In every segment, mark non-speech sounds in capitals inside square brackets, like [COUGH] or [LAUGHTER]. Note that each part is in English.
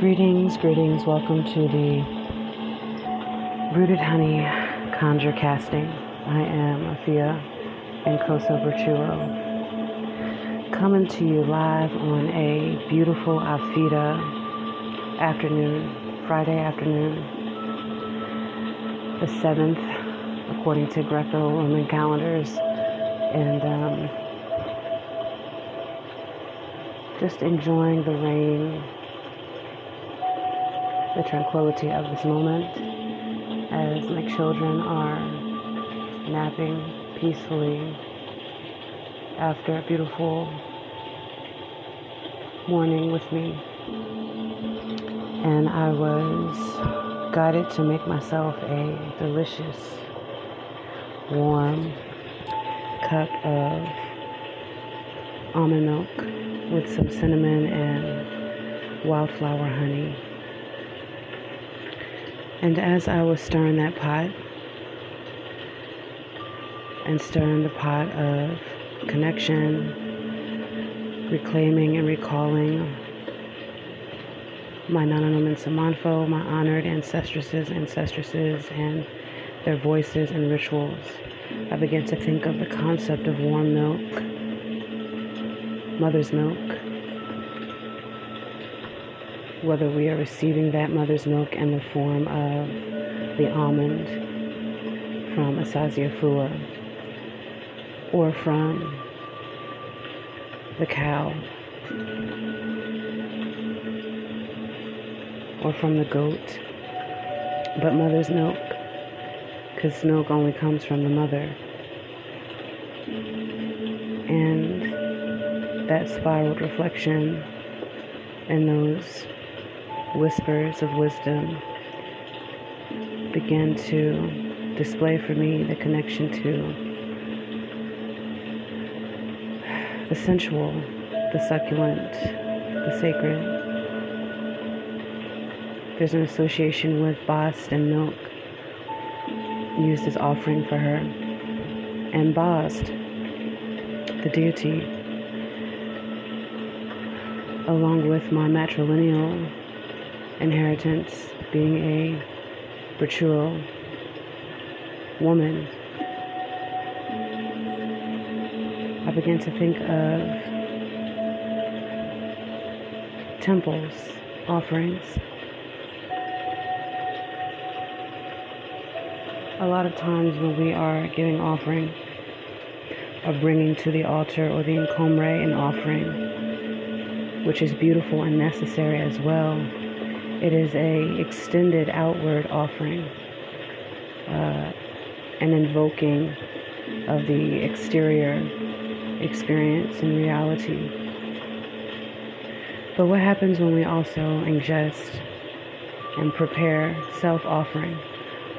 Greetings, greetings. Welcome to the Rooted Honey Conjure Casting. I am Afia Nkosa Berchuo, coming to you live on a beautiful Afida afternoon, Friday afternoon, the 7th, according to Greco Roman calendars. And um, just enjoying the rain the tranquility of this moment as my children are napping peacefully after a beautiful morning with me. And I was guided to make myself a delicious, warm cup of almond milk with some cinnamon and wildflower honey. And as I was stirring that pot and stirring the pot of connection, reclaiming and recalling my Nananom and Samanfo, my honored ancestresses, ancestresses, and their voices and rituals, I began to think of the concept of warm milk, mother's milk, whether we are receiving that mother's milk in the form of the almond from Asase Afua or from the cow or from the goat, but mother's milk, because milk only comes from the mother. And that spiraled reflection and those whispers of wisdom began to display for me the connection to the sensual, the succulent, the sacred. There's an association with Bast and milk used as offering for her. And Bast, the deity, along with my matrilineal inheritance, being a ritual woman, I began to think of temples, offerings. A lot of times when we are giving offering, or bringing to the altar or the Nkomre an offering, which is beautiful and necessary as well it is a extended outward offering, uh, an invoking of the exterior experience and reality. But what happens when we also ingest and prepare self offering,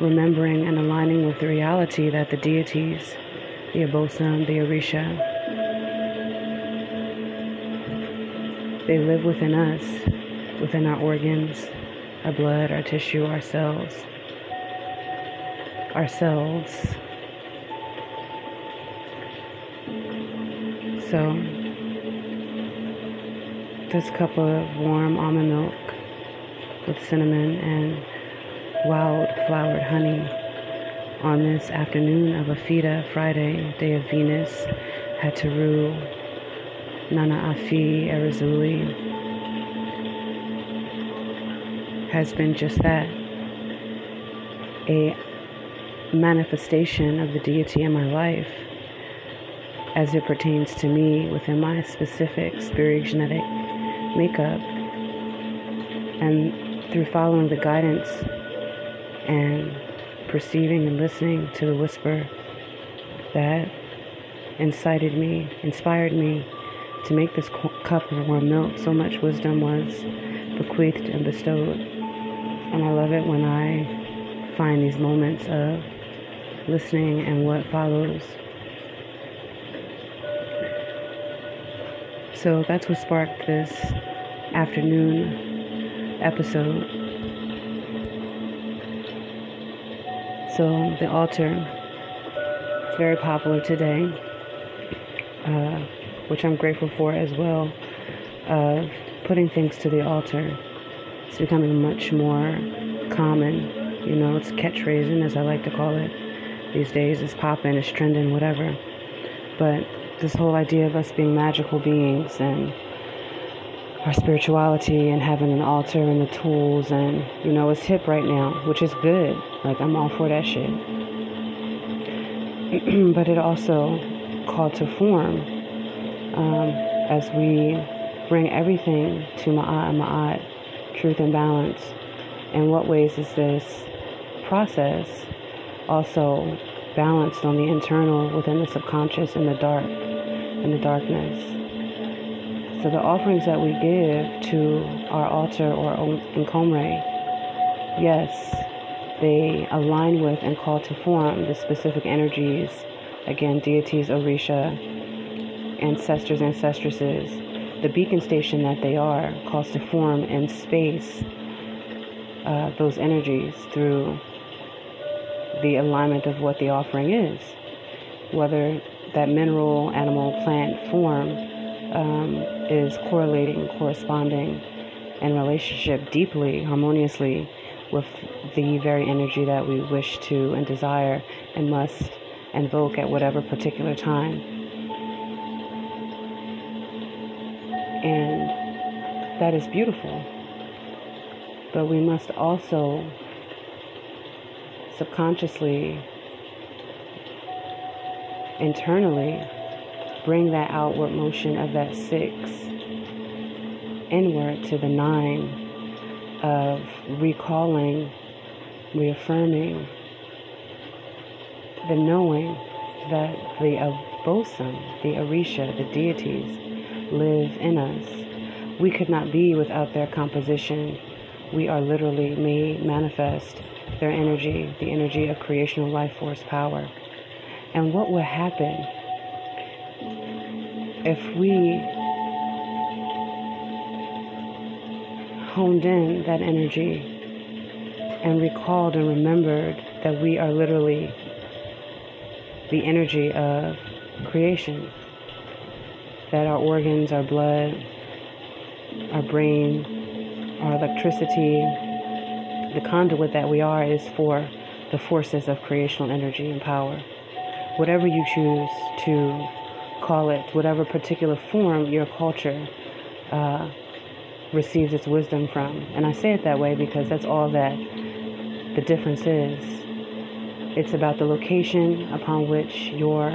remembering and aligning with the reality that the deities, the Abosom, the Orisha, they live within us within our organs, our blood, our tissue, our cells, ourselves. So, this cup of warm almond milk with cinnamon and wild flowered honey on this afternoon of Afida Friday, day of Venus, Hataru, Nana Afi, Erzulie, has been just that a manifestation of the deity in my life as it pertains to me within my specific spirit genetic makeup. And through following the guidance and perceiving and listening to the whisper that incited me, inspired me to make this cup of warm milk, so much wisdom was bequeathed and bestowed. And I love it when I find these moments of listening and what follows. So that's what sparked this afternoon episode. So the altar is very popular today, uh, which I'm grateful for as well, of putting things to the altar It's becoming much more common. You know, it's catchphrasing, as I like to call it. These days, it's popping, it's trending, whatever. But this whole idea of us being magical beings and our spirituality and having an altar and the tools and you know it's hip right now which is good like i'm all for that shit [CLEARS THROAT] but it also called to form um, as we bring everything to ma'at and ma'at truth and balance in what ways is this process also balanced on the internal within the subconscious in the dark in the darkness so the offerings that we give to our altar or Nkomre, yes, they align with and call to form the specific energies, again, deities, Orisha, ancestors, ancestresses. The beacon station that they are calls to form and space uh, those energies through the alignment of what the offering is. Whether that mineral, animal, plant form um, is correlating, corresponding, and relationship deeply, harmoniously with the very energy that we wish to and desire and must invoke at whatever particular time. That is beautiful. But we must also subconsciously, internally, bring that outward motion of that six inward to the nine of recalling, reaffirming the knowing that the Abosom, the Orisha, the deities live in us. We could not be without their composition. We are literally made manifest their energy, the energy of creational life force power. And what would happen if we honed in that energy and recalled and remembered that we are literally the energy of creation, that our organs, our blood, our brain, our electricity, the conduit that we are is for the forces of creational energy and power. Whatever you choose to call it whatever particular form your culture uh, receives its wisdom from. And I say it that way because that's all that the difference is. It's about the location upon which your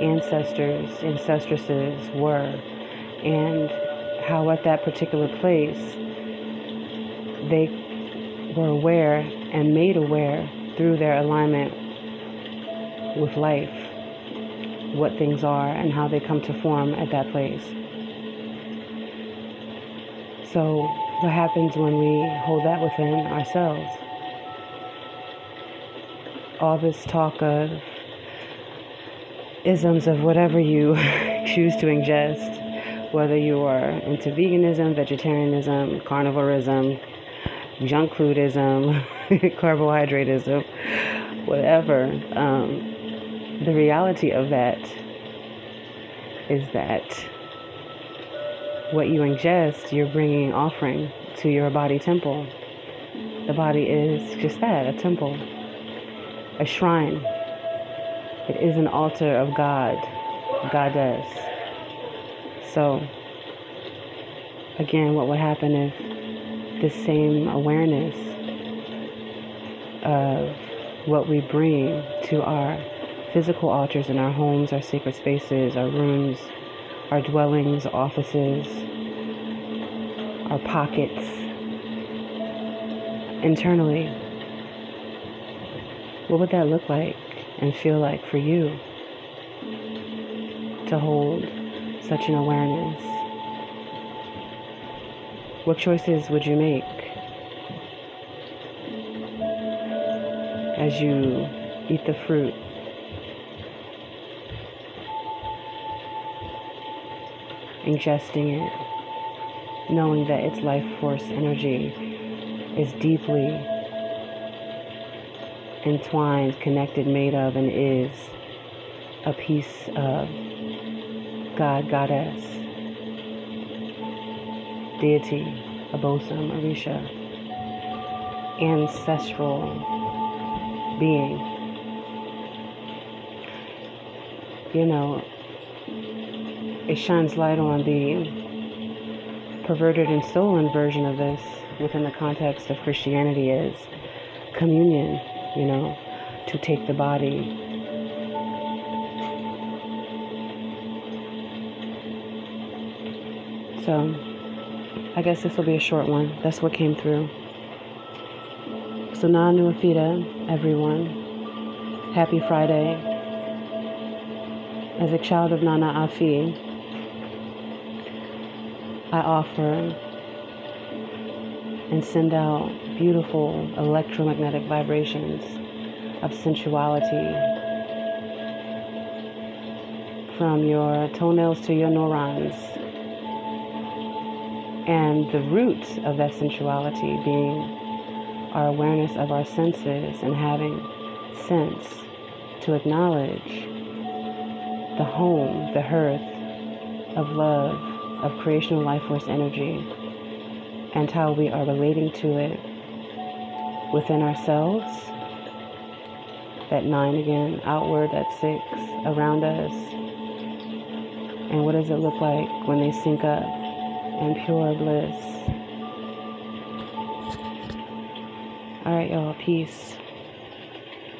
ancestors, ancestresses were, and how at that particular place they were aware and made aware through their alignment with life what things are and how they come to form at that place. So, what happens when we hold that within ourselves? All this talk of isms of whatever you [LAUGHS] choose to ingest, whether you are into veganism, vegetarianism, carnivorism, junk foodism, [LAUGHS] carbohydrateism, whatever. Um, the reality of that is that what you ingest, you're bringing offering to your body temple. The body is just that a temple, a shrine. It is an altar of God, Goddess. So, again, what would happen if this same awareness of what we bring to our physical altars in our homes, our sacred spaces, our rooms, our dwellings, offices, our pockets, internally. What would that look like and feel like for you to hold such an awareness? What choices would you make as you eat the fruit ingesting it, knowing that its life force energy is deeply entwined, connected, made of, and is a piece of God, Goddess, deity, Abosom, Orisha. ancestral being. You know, it shines light on the perverted and stolen version of this within the context of Christianity is communion, you know, to take the body. So, I guess this will be a short one. That's what came through. So, Na Nuafida, everyone. Happy Friday. As a child of Nana Afi, I offer and send out beautiful electromagnetic vibrations of sensuality from your toenails to your neurons. And the root of that sensuality being our awareness of our senses and having sense to acknowledge the home, the hearth of love, of creational life force energy, and how we are relating to it within ourselves. That nine again, outward, that six, around us. And what does it look like when they sync up in pure bliss? All right, y'all. Peace.